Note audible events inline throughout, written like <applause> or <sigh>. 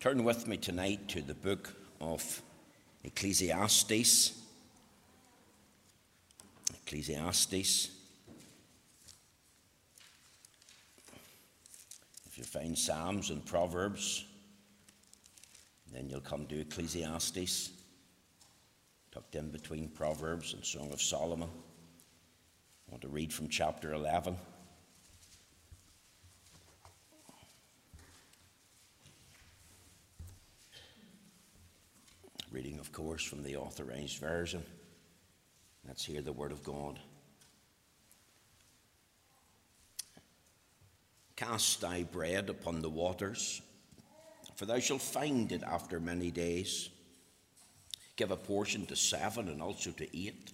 Turn with me tonight to the book of Ecclesiastes. Ecclesiastes. If you find Psalms and Proverbs, then you'll come to Ecclesiastes, tucked in between Proverbs and Song of Solomon. I want to read from chapter 11. Reading, of course, from the authorized version. Let's hear the word of God. Cast thy bread upon the waters, for thou shalt find it after many days. Give a portion to seven and also to eight,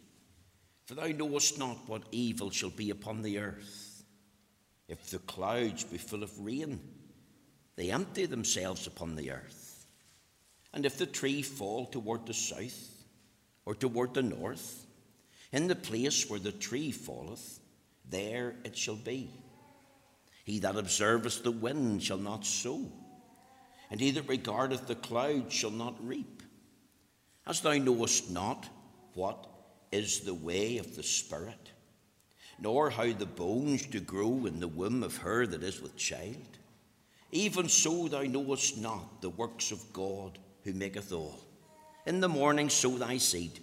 for thou knowest not what evil shall be upon the earth. If the clouds be full of rain, they empty themselves upon the earth. And if the tree fall toward the south or toward the north, in the place where the tree falleth, there it shall be. He that observeth the wind shall not sow, and he that regardeth the clouds shall not reap. As thou knowest not what is the way of the Spirit, nor how the bones do grow in the womb of her that is with child, even so thou knowest not the works of God who maketh all. In the morning sow thy seed,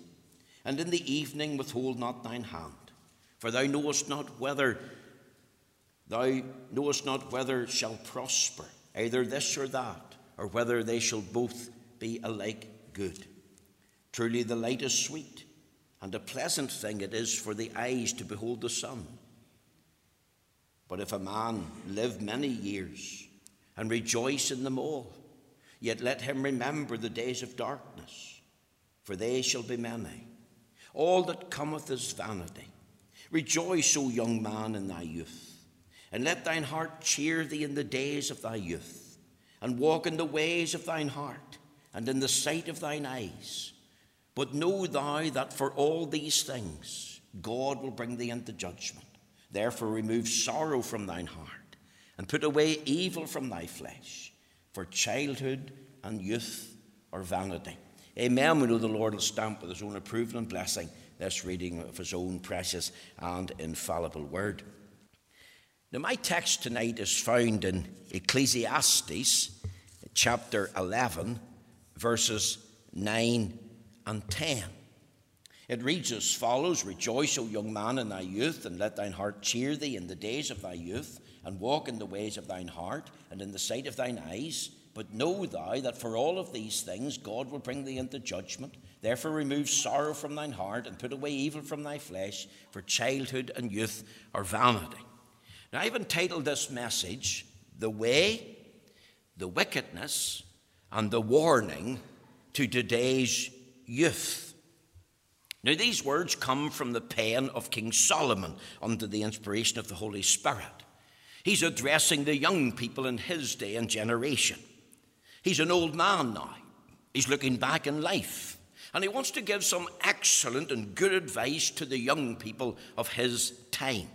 and in the evening withhold not thine hand, for thou knowest not whether thou knowest not whether shall prosper, either this or that, or whether they shall both be alike good. Truly the light is sweet, and a pleasant thing it is for the eyes to behold the sun. But if a man live many years and rejoice in them all, Yet let him remember the days of darkness, for they shall be many. All that cometh is vanity. Rejoice, O young man, in thy youth, and let thine heart cheer thee in the days of thy youth, and walk in the ways of thine heart, and in the sight of thine eyes. But know thou that for all these things God will bring thee into judgment. Therefore, remove sorrow from thine heart, and put away evil from thy flesh for childhood and youth or vanity. Amen. We know the Lord will stamp with his own approval and blessing this reading of his own precious and infallible word. Now, my text tonight is found in Ecclesiastes chapter 11, verses 9 and 10. It reads as follows Rejoice, O young man, in thy youth, and let thine heart cheer thee in the days of thy youth and walk in the ways of thine heart and in the sight of thine eyes. But know thou that for all of these things God will bring thee into judgment. Therefore remove sorrow from thine heart and put away evil from thy flesh, for childhood and youth are vanity. Now I've entitled this message, The Way, the Wickedness, and the Warning to Today's Youth. Now, these words come from the pen of King Solomon under the inspiration of the Holy Spirit. He's addressing the young people in his day and generation. He's an old man now. He's looking back in life. And he wants to give some excellent and good advice to the young people of his time.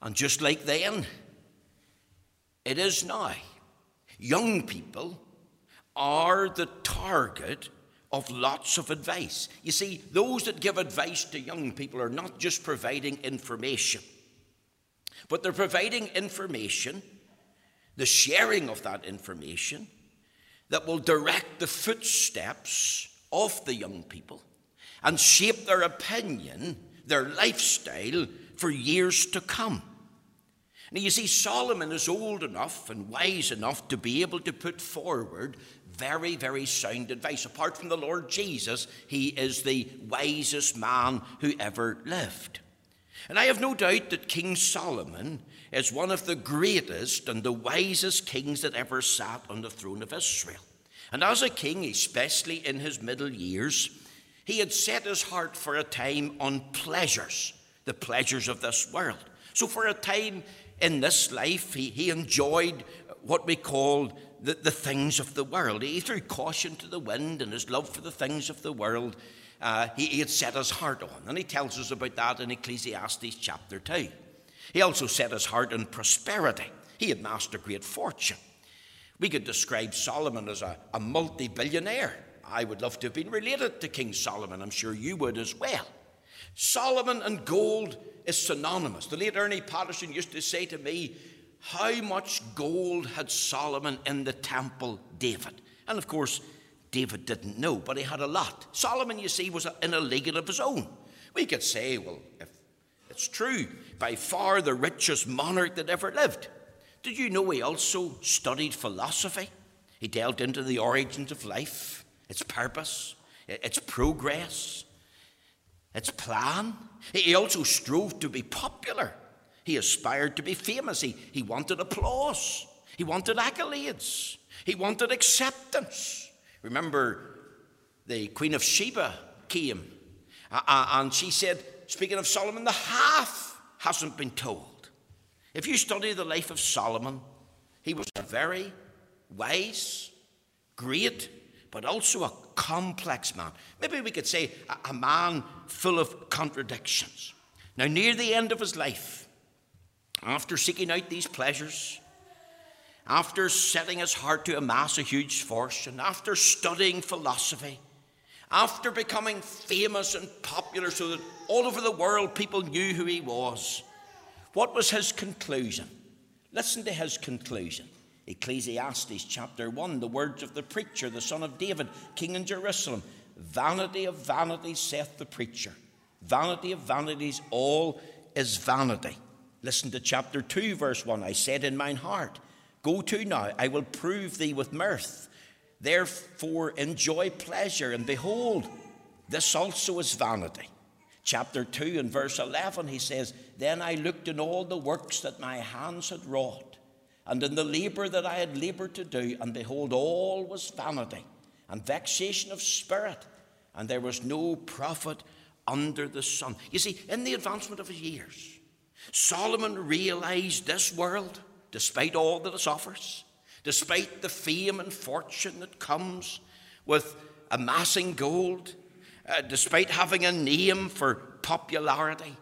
And just like then, it is now. Young people are the target of lots of advice. You see, those that give advice to young people are not just providing information, but they're providing information, the sharing of that information, that will direct the footsteps of the young people and shape their opinion, their lifestyle for years to come. Now, you see, Solomon is old enough and wise enough to be able to put forward very, very sound advice. Apart from the Lord Jesus, he is the wisest man who ever lived. And I have no doubt that King Solomon is one of the greatest and the wisest kings that ever sat on the throne of Israel. And as a king, especially in his middle years, he had set his heart for a time on pleasures, the pleasures of this world. So, for a time in this life, he, he enjoyed what we call the, the things of the world. He threw caution to the wind and his love for the things of the world uh, he, he had set his heart on. And he tells us about that in Ecclesiastes chapter 2. He also set his heart on prosperity. He had a great fortune. We could describe Solomon as a, a multi billionaire. I would love to have been related to King Solomon. I'm sure you would as well. Solomon and gold is synonymous. The late Ernie Patterson used to say to me, How much gold had Solomon in the temple, David? And of course, David didn't know, but he had a lot. Solomon, you see, was in a league of his own. We could say, well, if it's true, by far the richest monarch that ever lived. Did you know he also studied philosophy? He delved into the origins of life, its purpose, its progress, its plan. He also strove to be popular. He aspired to be famous. He, he wanted applause. He wanted accolades. He wanted acceptance. Remember, the Queen of Sheba came and she said, speaking of Solomon, the half hasn't been told. If you study the life of Solomon, he was a very wise, great, but also a complex man. Maybe we could say a, man full of contradictions. Now, near the end of his life, after seeking out these pleasures, after setting his heart to amass a huge fortune, after studying philosophy, after becoming famous and popular so that all over the world people knew who he was, what was his conclusion? Listen to his conclusion. Ecclesiastes chapter 1, the words of the preacher, the son of David, king in Jerusalem. Vanity of vanities, saith the preacher. Vanity of vanities, all is vanity. Listen to chapter 2, verse 1. I said in mine heart, Go to now, I will prove thee with mirth. Therefore, enjoy pleasure, and behold, this also is vanity. Chapter 2 and verse 11, he says, Then I looked in all the works that my hands had wrought, and in the labour that I had laboured to do, and behold, all was vanity and vexation of spirit, and there was no profit under the sun. You see, in the advancement of his years, Solomon realized this world despite all that it offers, despite the fame and fortune that comes with amassing gold, uh, despite having a name for popularity,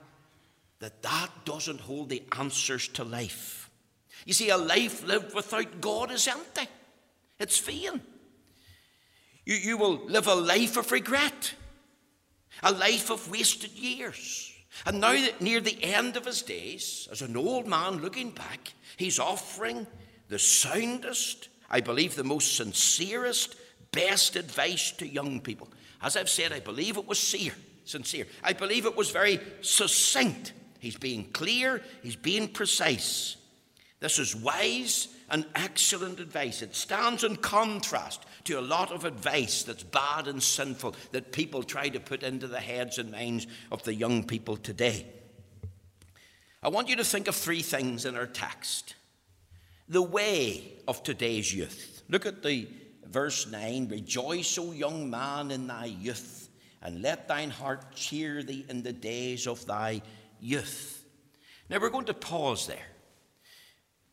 that that doesn't hold the answers to life. You see, a life lived without God is empty. It's vain. You, you will live a life of regret, a life of wasted years. And now that near the end of his days, as an old man looking back, he's offering the soundest, I believe the most sincerest, best advice to young people. As I've said, I believe it was sincere. sincere. I believe it was very succinct. He's being clear, he's being precise. This is wise and excellent advice. It stands in contrast to a lot of advice that's bad and sinful that people try to put into the heads and minds of the young people today. I want you to think of three things in our text. The way of today's youth. Look at the verse 9 Rejoice, O young man, in thy youth, and let thine heart cheer thee in the days of thy youth. Now we're going to pause there.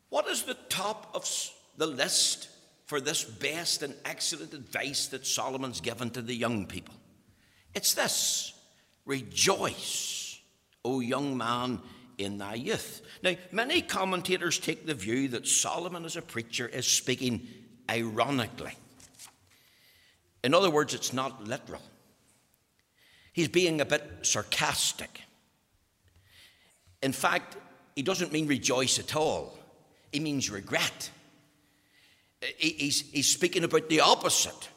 What is the top of the list for this best and excellent advice that Solomon's given to the young people. It's this Rejoice, O young man, in thy youth. Now, many commentators take the view that Solomon, as a preacher, is speaking ironically. In other words, it's not literal. He's being a bit sarcastic. In fact, he doesn't mean rejoice at all, he means regret he's, he's speaking about the opposite.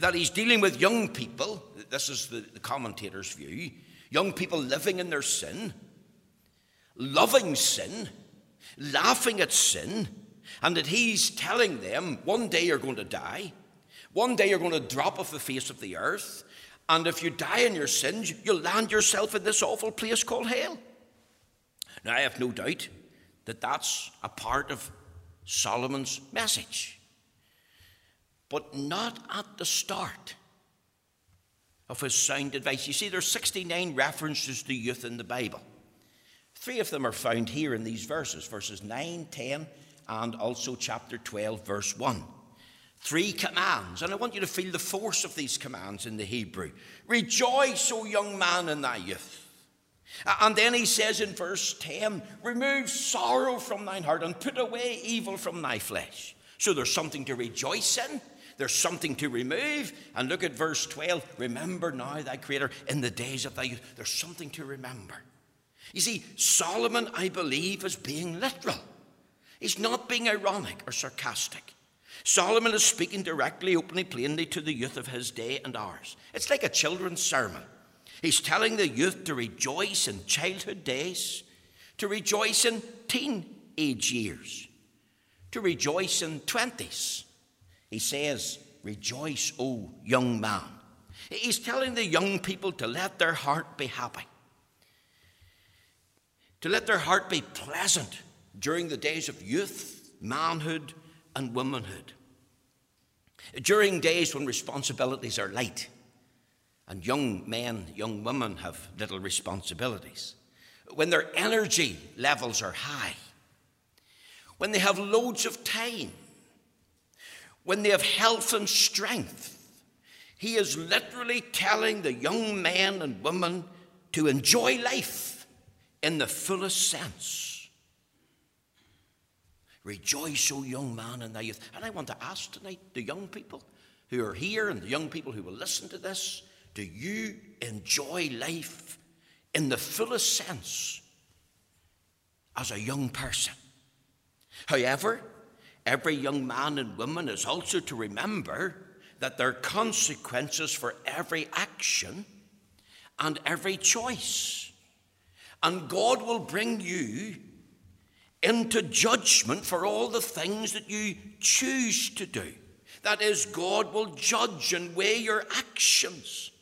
That he's dealing with young people, this is the, the commentator's view, young people living in their sin, loving sin, laughing at sin, and that he's telling them one day you're going to die, one day you're going to drop off the face of the earth, and if you die in your sins, you'll land yourself in this awful place called hell. Now, I have no doubt that that's a part of Solomon's message. But not at the start of his sound advice. You see, there's 69 references to youth in the Bible. Three of them are found here in these verses, verses 9, 10, and also chapter 12, verse 1. Three commands, and I want you to feel the force of these commands in the Hebrew. Rejoice, O young man, in thy youth. And then he says in verse 10 Remove sorrow from thine heart and put away evil from thy flesh. So there's something to rejoice in. There's something to remove. And look at verse 12. Remember now thy Creator in the days of thy youth. There's something to remember. You see, Solomon, I believe, is being literal. He's not being ironic or sarcastic. Solomon is speaking directly, openly, plainly to the youth of his day and ours. It's like a children's sermon. He's telling the youth to rejoice in childhood days, to rejoice in teenage years, to rejoice in 20s. He says, Rejoice, O young man. He's telling the young people to let their heart be happy, to let their heart be pleasant during the days of youth, manhood, and womanhood. During days when responsibilities are light and young men, young women have little responsibilities, when their energy levels are high, when they have loads of time, when they have health and strength. He is literally telling the young men and women to enjoy life in the fullest sense. Rejoice, O young man, in thy youth. And I want to ask tonight the young people who are here and the young people who will listen to this do you enjoy life in the fullest sense as a young person? However, every young man and woman is also to remember that there are consequences for every action and every choice. And God will bring you into judgment for all the things that you choose to do. That is, God will judge and weigh your actions.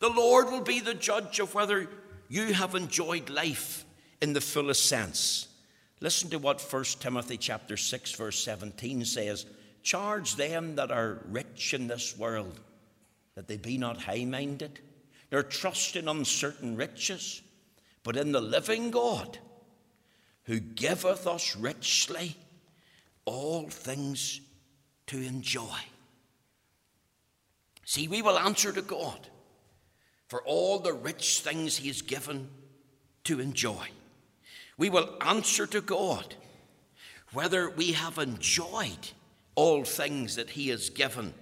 The Lord will be the judge of whether you have enjoyed life in the fullest sense. Listen to what 1 Timothy chapter 6 verse 17 says, charge them that are rich in this world that they be not high-minded, nor trust in uncertain riches, but in the living God, who giveth us richly all things to enjoy. See, we will answer to God for all the rich things He has given to enjoy we will answer to God whether we have enjoyed all things that He has given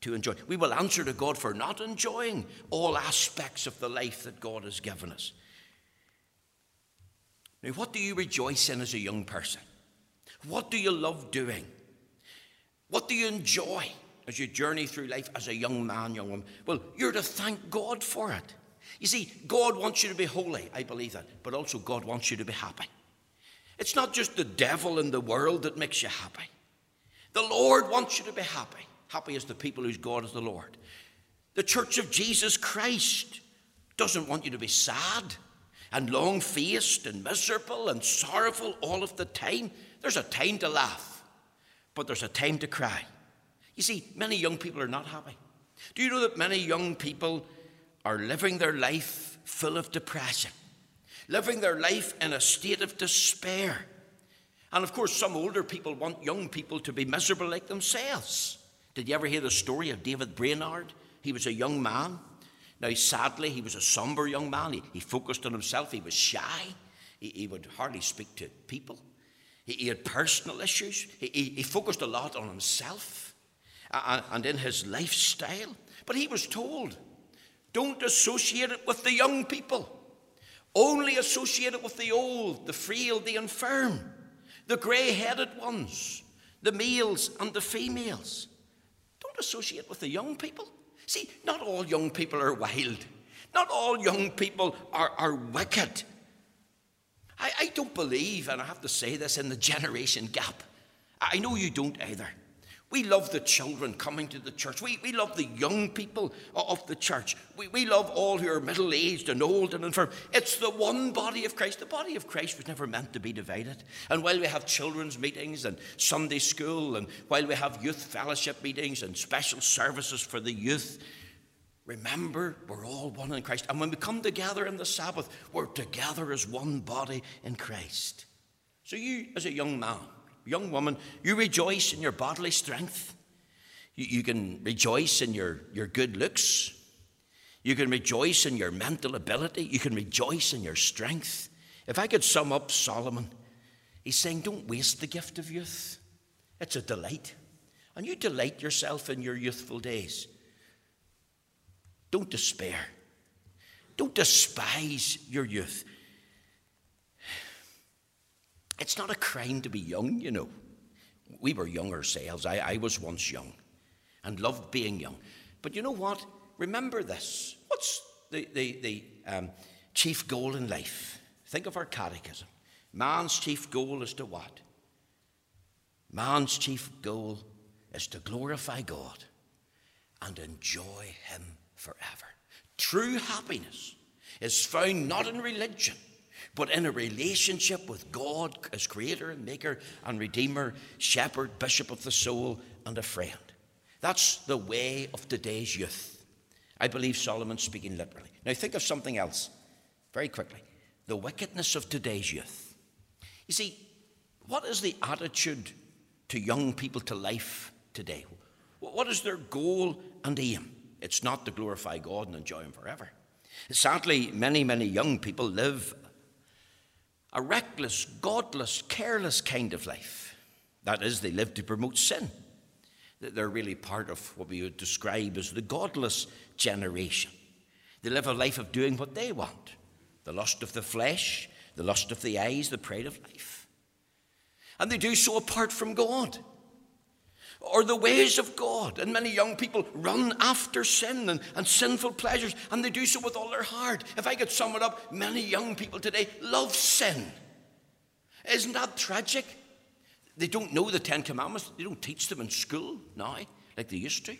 to enjoy. We will answer to God for not enjoying all aspects of the life that God has given us. Now, what do you rejoice in as a young person? What do you love doing? What do you enjoy as you journey through life as a young man, young woman? Well, you're to thank God for it. You see, God wants you to be holy, I believe that, but also God wants you to be happy. It's not just the devil in the world that makes you happy. The Lord wants you to be happy. Happy is the people whose God is the Lord. The church of Jesus Christ doesn't want you to be sad and long faced and miserable and sorrowful all of the time. There's a time to laugh, but there's a time to cry. You see, many young people are not happy. Do you know that many young people are living their life full of depression, living their life in a state of despair. And of course, some older people want young people to be miserable like themselves. Did you ever hear the story of David Brainerd? He was a young man. Now, sadly, he was a somber young man. He, he focused on himself. He was shy. He, he would hardly speak to people. He, he had personal issues. He, he, focused a lot on himself and, in his lifestyle. But he was told don't associate it with the young people. Only associate it with the old, the frail, the infirm, the grey headed ones, the males and the females. Don't associate with the young people. See, not all young people are wild. Not all young people are, are wicked. I, I don't believe, and I have to say this, in the generation gap. I know you don't either. We love the children coming to the church. We, we love the young people of the church. We, we love all who are middle aged and old and infirm. It's the one body of Christ. The body of Christ was never meant to be divided. And while we have children's meetings and Sunday school, and while we have youth fellowship meetings and special services for the youth, remember we're all one in Christ. And when we come together in the Sabbath, we're together as one body in Christ. So, you, as a young man, young woman, you rejoice in your bodily strength. You, you can rejoice in your, your good looks. You can rejoice in your mental ability. You can rejoice in your strength. If I could sum up Solomon, he's saying, don't waste the gift of youth. It's a delight. And you delight yourself in your youthful days. Don't despair. Don't despise your youth. It's not a crime to be young, you know. We were young ourselves. I, I was once young and loved being young. But you know what? Remember this. What's the, the, the um, chief goal in life? Think of our catechism. Man's chief goal is to what? Man's chief goal is to glorify God and enjoy Him forever. True happiness is found not in religion, but in a relationship with God as Creator and Maker and Redeemer, Shepherd, Bishop of the soul, and a friend. That's the way of today's youth. I believe Solomon's speaking literally. Now, think of something else very quickly the wickedness of today's youth. You see, what is the attitude to young people to life today? What is their goal and aim? It's not to glorify God and enjoy Him forever. Sadly, many, many young people live a reckless, godless, careless kind of life. That is, they live to promote sin. They're really part of what we would describe as the godless generation. They live a life of doing what they want the lust of the flesh, the lust of the eyes, the pride of life. And they do so apart from God or the ways of God. And many young people run after sin and, and sinful pleasures, and they do so with all their heart. If I could sum it up, many young people today love sin. Isn't that tragic? They don't know the Ten Commandments, they don't teach them in school now like they used to.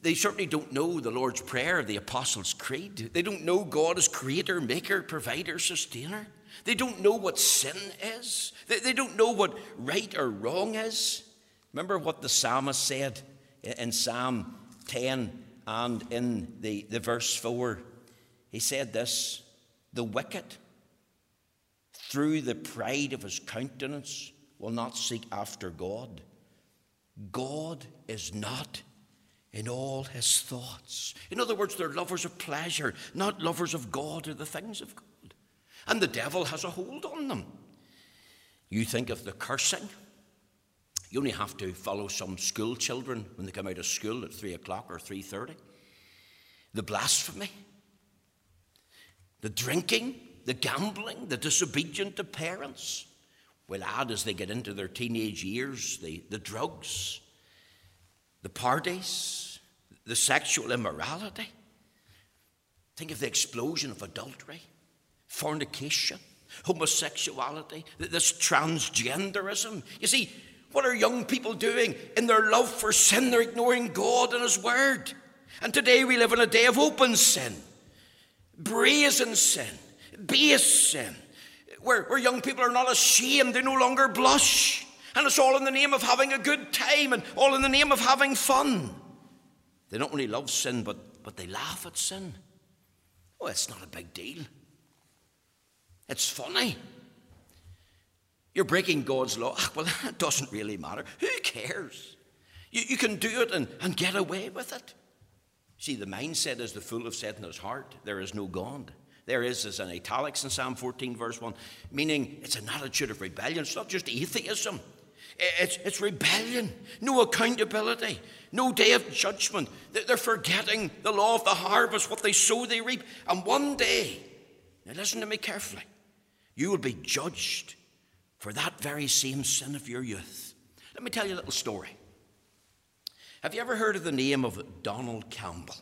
They certainly don't know the Lord's Prayer, the Apostles' Creed. They don't know God as creator, maker, provider, sustainer. They don't know what sin is. They, they don't know what right or wrong is. Remember what the psalmist said in Psalm 10 and in the, the verse 4? He said this The wicked, through the pride of his countenance, will not seek after God. God is not in all his thoughts. In other words, they're lovers of pleasure, not lovers of God or the things of God. And the devil has a hold on them. You think of the cursing you only have to follow some school children when they come out of school at 3 o'clock or 3.30. The blasphemy, the drinking, the gambling, the disobedient to parents. We'll add as they get into their teenage years the, the drugs, the parties, the sexual immorality. Think of the explosion of adultery, fornication, homosexuality, this transgenderism. You see, what are young people doing? In their love for sin, they're ignoring God and His Word. And today we live in a day of open sin, brazen sin, base sin, where, where young people are not ashamed, they no longer blush. And it's all in the name of having a good time and all in the name of having fun. They don't only love sin, but, but they laugh at sin. Oh, it's not a big deal. It's funny. You're breaking God's law. Ah, well, that doesn't really matter. Who cares? You, you can do it and, and get away with it. See, the mindset is the fool have said in his heart, there is no God. There is, as an italics in Psalm 14, verse 1, meaning it's an attitude of rebellion. It's not just atheism, it's, it's rebellion, no accountability, no day of judgment. They're forgetting the law of the harvest, what they sow, they reap. And one day, now listen to me carefully, you will be judged for that very same sin of your youth. Let me tell you a little story. Have you ever heard of the name of Donald Campbell?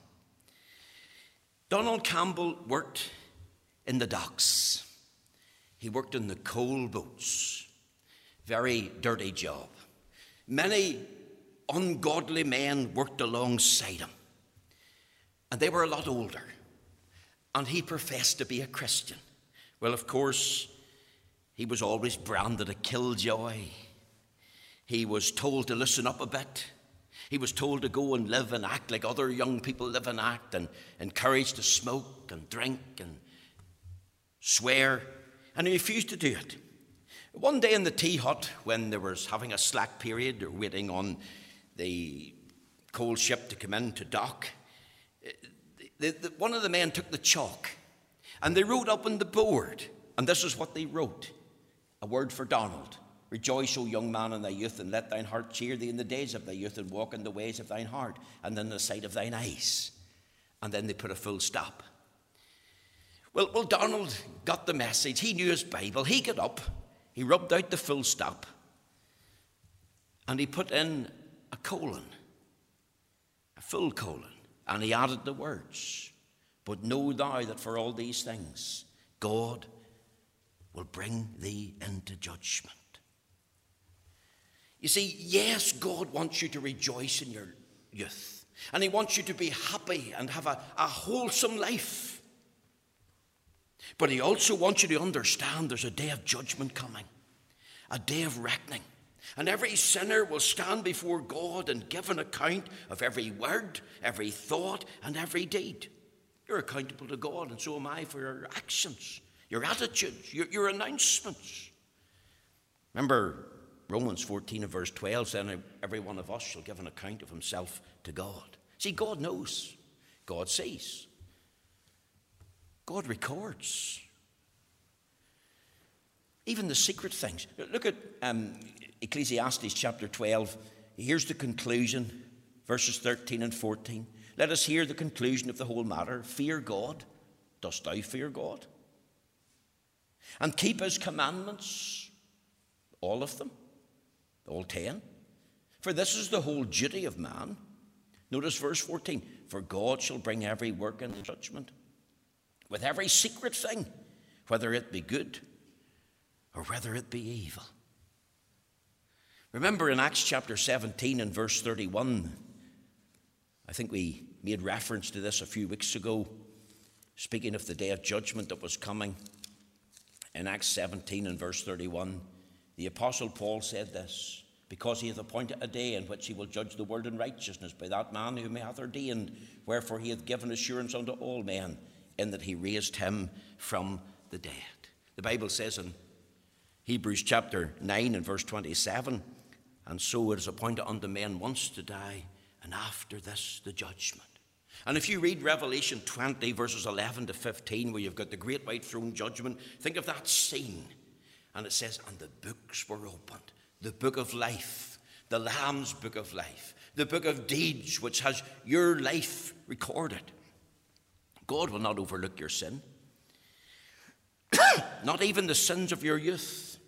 Donald Campbell worked in the docks. He worked in the coal boats. Very dirty job. Many ungodly men worked alongside him. And they were a lot older. And he professed to be a Christian. Well, of course, he was always branded a killjoy. He was told to listen up a bit. He was told to go and live and act like other young people live and act, and encouraged to smoke and drink and swear, and he refused to do it. One day in the tea hut, when there was having a slack period, or waiting on the coal ship to come in to dock, the, the, one of the men took the chalk and they wrote up on the board, and this is what they wrote a word for Donald Rejoice, O young man, in thy youth, and let thine heart cheer thee in the days of thy youth, and walk in the ways of thine heart, and in the sight of thine eyes. And then they put a full stop. Well, well, Donald got the message. He knew his Bible. He got up, he rubbed out the full stop, and he put in a colon, a full colon, and he added the words But know thou that for all these things, God will bring thee into judgment. You see, yes, God wants you to rejoice in your youth, and He wants you to be happy and have a, a wholesome life. But He also wants you to understand there's a day of judgment coming, a day of reckoning. And every sinner will stand before God and give an account of every word, every thought, and every deed. You're accountable to God, and so am I for your actions, your attitudes, your, your announcements. Remember, Romans 14 and verse 12 says, Every one of us shall give an account of himself to God. See, God knows, God sees, God records. Even the secret things. Look at um, Ecclesiastes chapter 12. Here's the conclusion, verses 13 and 14. Let us hear the conclusion of the whole matter. Fear God. Dost thou fear God? And keep his commandments, all of them all ten. For this is the whole duty of man. Notice verse 14 For God shall bring every work into judgment with every secret thing, whether it be good or whether it be evil. Remember in Acts chapter 17 and verse 31, I think we made reference to this a few weeks ago, speaking of the day of judgment that was coming. In Acts 17 and verse 31, the Apostle Paul said this because he hath appointed a day in which he will judge the world in righteousness by that man whom he hath ordained. Wherefore he hath given assurance unto all men, in that he raised him from the dead. The Bible says in Hebrews chapter 9 and verse 27 And so it is appointed unto men once to die, and after this the judgment. And if you read Revelation 20, verses 11 to 15, where you've got the great white throne judgment, think of that scene and it says, And the books were opened the book of life, the Lamb's book of life, the book of deeds, which has your life recorded. God will not overlook your sin, <coughs> not even the sins of your youth.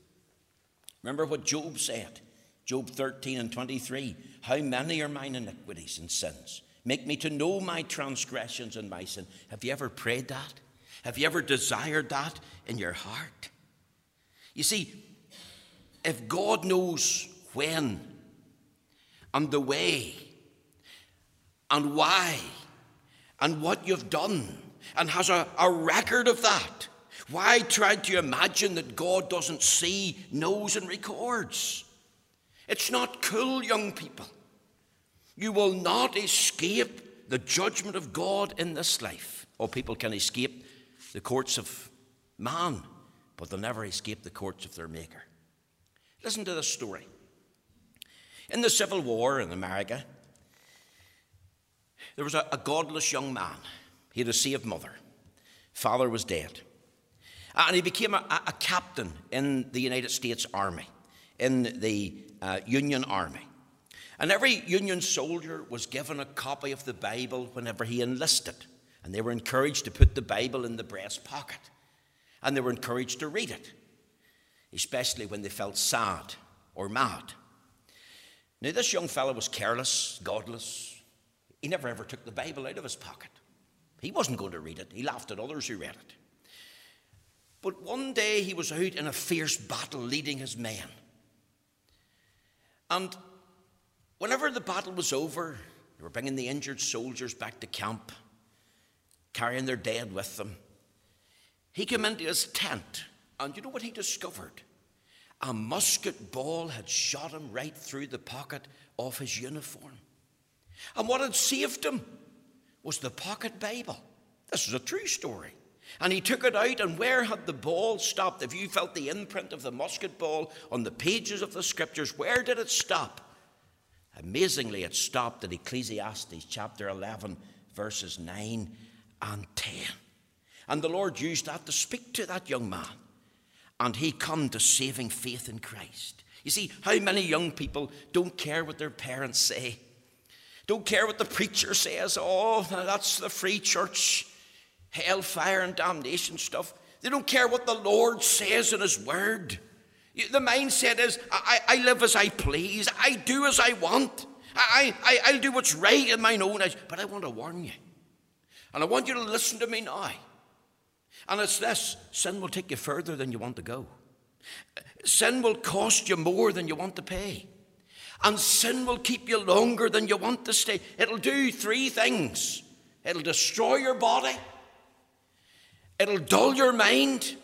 Remember what Job said, Job 13 and 23 How many are mine iniquities and sins? Make me to know my transgressions and my sin. Have you ever prayed that? Have you ever desired that in your heart? You see, if God knows when and the way and why and what you've done and has a, a record of that, why try to imagine that God doesn't see, knows, and records? It's not cool, young people. You will not escape the judgment of God in this life. Or people can escape the courts of man but they'll never escape the courts of their Maker. Listen to this story. In the Civil War in America, there was a, a godless young man. He had a saved mother. Father was dead. And he became a, a captain in the United States Army, in the uh, Union Army. And every Union soldier was given a copy of the Bible whenever he enlisted. And they were encouraged to put the Bible in the breast pocket and they were encouraged to read it, especially when they felt sad or mad. Now, this young fellow was careless, godless. He never ever took the Bible out of his pocket. He wasn't going to read it, he laughed at others who read it. But one day he was out in a fierce battle leading his men. And whenever the battle was over, they were bringing the injured soldiers back to camp, carrying their dead with them. He came into his tent, and you know what he discovered? A musket ball had shot him right through the pocket of his uniform. And what had saved him was the pocket Bible. This is a true story. And he took it out, and where had the ball stopped? If you felt the imprint of the musket ball on the pages of the scriptures, where did it stop? Amazingly, it stopped at Ecclesiastes chapter 11, verses 9 and 10. And the Lord used that to speak to that young man. And he come to saving faith in Christ. You see, how many young people don't care what their parents say? Don't care what the preacher says. Oh, that's the free church, hellfire and damnation stuff. They don't care what the Lord says in His Word. The mindset is, I, I live as I please, I do as I want, I, I, I'll do what's right in my own eyes. But I want to warn you, and I want you to listen to me now. And it's this sin will take you further than you want to go. Sin will cost you more than you want to pay. And sin will keep you longer than you want to stay. It'll do three things it'll destroy your body, it'll dull your mind,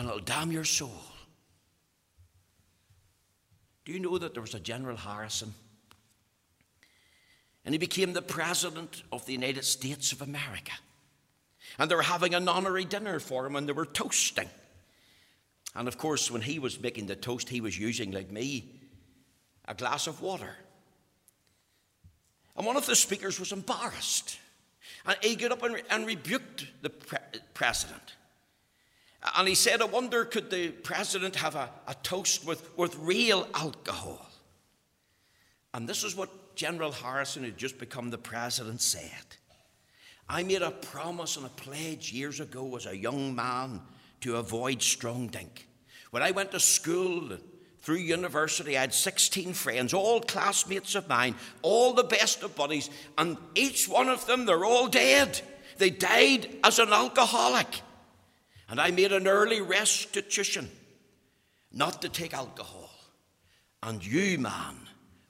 and it'll damn your soul. Do you know that there was a General Harrison? And he became the President of the United States of America. And they were having an honorary dinner for him and they were toasting. And of course, when he was making the toast, he was using, like me, a glass of water. And one of the speakers was embarrassed. And he got up and, re- and rebuked the pre- president. And he said, I wonder, could the president have a, a toast with, with real alcohol? And this is what General Harrison, who just become the president, said. I made a promise and a pledge years ago as a young man to avoid strong drink. When I went to school through university, I had 16 friends, all classmates of mine, all the best of buddies, and each one of them, they're all dead. They died as an alcoholic. And I made an early restitution not to take alcohol. And you, man,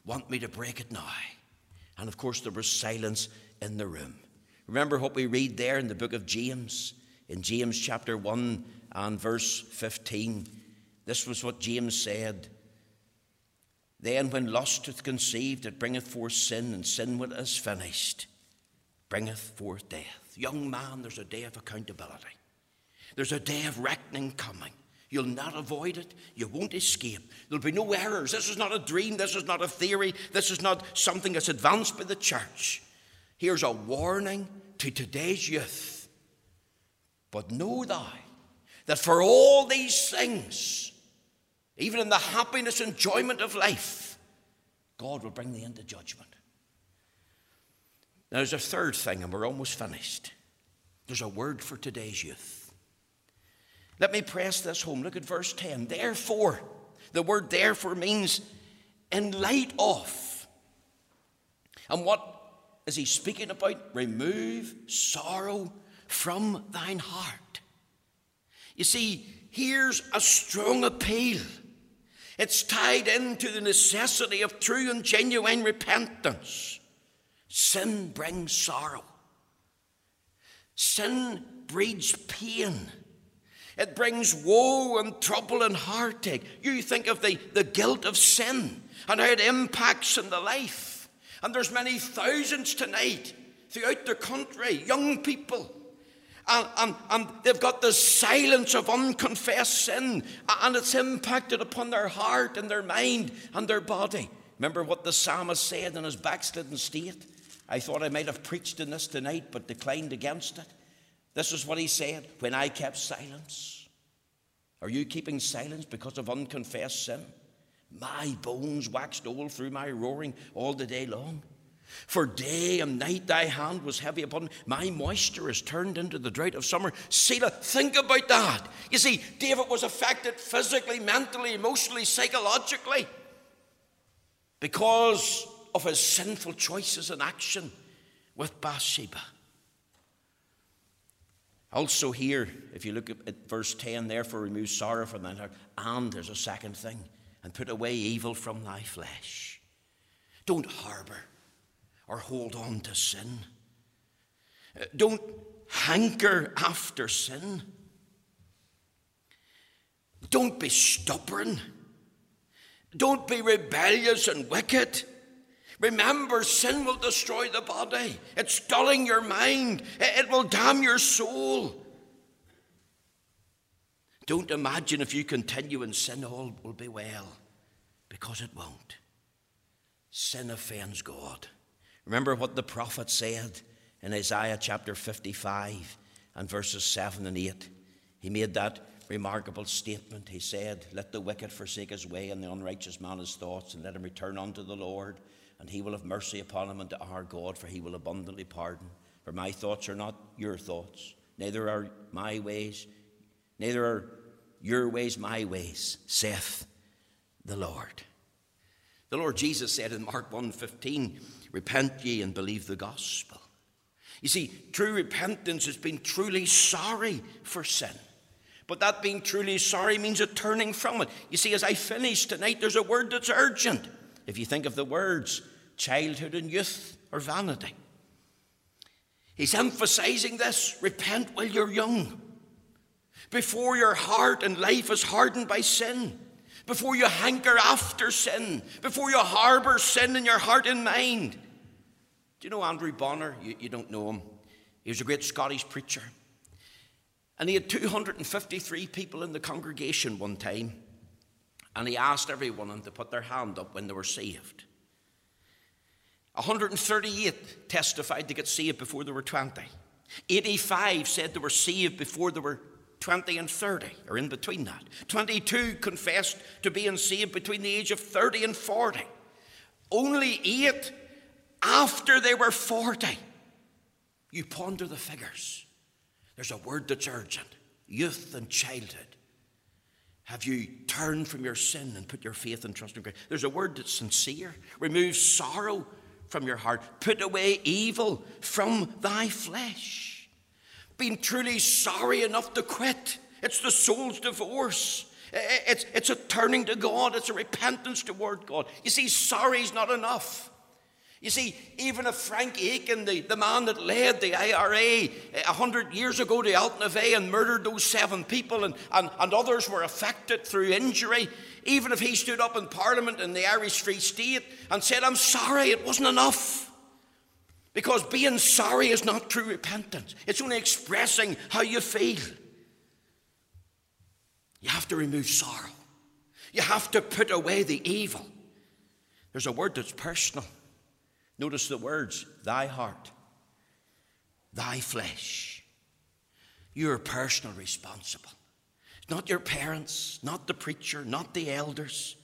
want me to break it now. And of course, there was silence in the room. Remember what we read there in the book of James, in James chapter 1 and verse 15. This was what James said. Then, when lust hath conceived, it bringeth forth sin, and sin, when it is finished, bringeth forth death. Young man, there's a day of accountability. There's a day of reckoning coming. You'll not avoid it. You won't escape. There'll be no errors. This is not a dream. This is not a theory. This is not something that's advanced by the church. Here's a warning to today's youth. But know thou that for all these things, even in the happiness and enjoyment of life, God will bring thee into judgment. Now, there's a third thing, and we're almost finished. There's a word for today's youth. Let me press this home. Look at verse 10. Therefore, the word therefore means in light of. And what is he speaking about? Remove sorrow from thine heart. You see, here's a strong appeal. It's tied into the necessity of true and genuine repentance. Sin brings sorrow. Sin breeds pain. It brings woe and trouble and heartache. You think of the, the guilt of sin and how it impacts in the life. And there's many thousands tonight throughout the country, young people. And, and, and they've got the silence of unconfessed sin, and it's impacted upon their heart and their mind and their body. Remember what the psalmist said in his backslidden state? I thought I might have preached in this tonight, but declined against it. This is what he said when I kept silence. Are you keeping silence because of unconfessed sin? My bones waxed old through my roaring all the day long. For day and night thy hand was heavy upon me. My moisture is turned into the drought of summer. Selah, think about that. You see, David was affected physically, mentally, emotionally, psychologically because of his sinful choices and action with Bathsheba. Also, here, if you look at verse 10, therefore remove sorrow from thine heart, and there's a second thing, and put away evil from thy flesh. Don't harbor or hold on to sin. Uh, don't hanker after sin. Don't be stubborn. Don't be rebellious and wicked. Remember, sin will destroy the body. It's dulling your mind. It will damn your soul. Don't imagine if you continue in sin, all will be well, because it won't. Sin offends God. Remember what the prophet said in Isaiah chapter 55 and verses 7 and 8. He made that remarkable statement. He said, Let the wicked forsake his way, and the unrighteous man his thoughts, and let him return unto the Lord, and he will have mercy upon him and to our God, for he will abundantly pardon. For my thoughts are not your thoughts, neither are my ways, neither are your ways my ways, saith the Lord. The Lord Jesus said in Mark 1:15, Repent ye and believe the gospel. You see, true repentance is being truly sorry for sin. But that being truly sorry means a turning from it. You see, as I finish tonight, there's a word that's urgent. If you think of the words childhood and youth are vanity, he's emphasizing this repent while you're young, before your heart and life is hardened by sin, before you hanker after sin, before you harbor sin in your heart and mind. Do you know Andrew Bonar? You, you don't know him. He was a great Scottish preacher. And he had 253 people in the congregation one time, and he asked every one of them to put their hand up when they were saved. 138 testified to get saved before they were 20. 85 said they were saved before they were 20 and 30, or in between that. 22 confessed to being saved between the age of 30 and 40. Only eight after they were 40. You ponder the figures. There's a word that's urgent youth and childhood. Have you turned from your sin and put your faith and trust in Christ? There's a word that's sincere. Remove sorrow from your heart. Put away evil from thy flesh. Being truly sorry enough to quit. It's the soul's divorce. It's, it's a turning to God. It's a repentance toward God. You see, sorry's not enough. You see, even if Frank Aiken, the, the man that led the IRA eh, a hundred years ago to Altnaveigh and murdered those seven people, and, and, and others were affected through injury, even if he stood up in Parliament in the Irish Free State and said, I'm sorry, it wasn't enough. Because being sorry is not true repentance, it's only expressing how you feel. You have to remove sorrow, you have to put away the evil. There's a word that's personal. Notice the words thy heart, thy flesh. You're personally responsible. Not your parents, not the preacher, not the elders.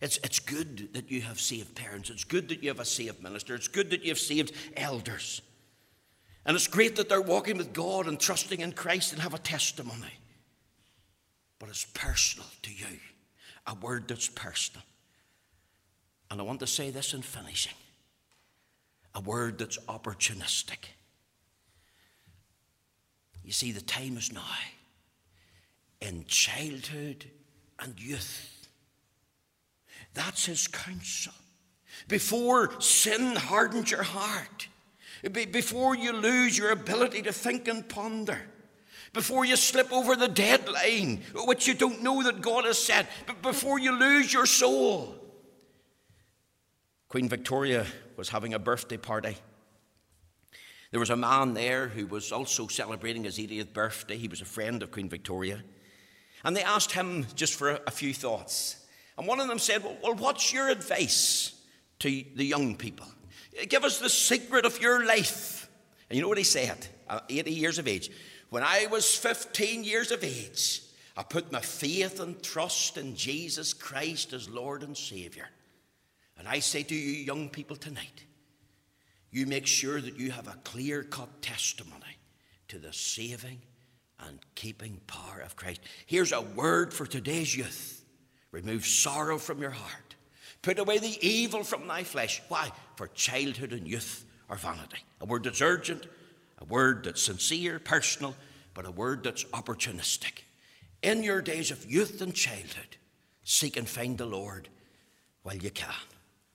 It's, it's good that you have saved parents. It's good that you have a saved minister. It's good that you have saved elders. And it's great that they're walking with God and trusting in Christ and have a testimony. But it's personal to you, a word that's personal. And I want to say this in finishing a word that's opportunistic. You see, the time is now in childhood and youth. That's his counsel. Before sin hardens your heart, before you lose your ability to think and ponder, before you slip over the deadline, which you don't know that God has set, before you lose your soul. Queen Victoria was having a birthday party. There was a man there who was also celebrating his 80th birthday. He was a friend of Queen Victoria. And they asked him just for a, few thoughts. And one of them said, well, well, what's your advice to the young people? Give us the secret of your life. And you know what he said? Uh, 80 years of age. When I was 15 years of age, I put my faith and trust in Jesus Christ as Lord and Savior. And I say to you, young people, tonight, you make sure that you have a clear cut testimony to the saving and keeping power of Christ. Here's a word for today's youth remove sorrow from your heart, put away the evil from thy flesh. Why? For childhood and youth are vanity. A word that's urgent, a word that's sincere, personal, but a word that's opportunistic. In your days of youth and childhood, seek and find the Lord while you can.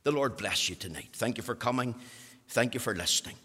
The Lord bless you tonight. Thank you for coming. Thank you for listening.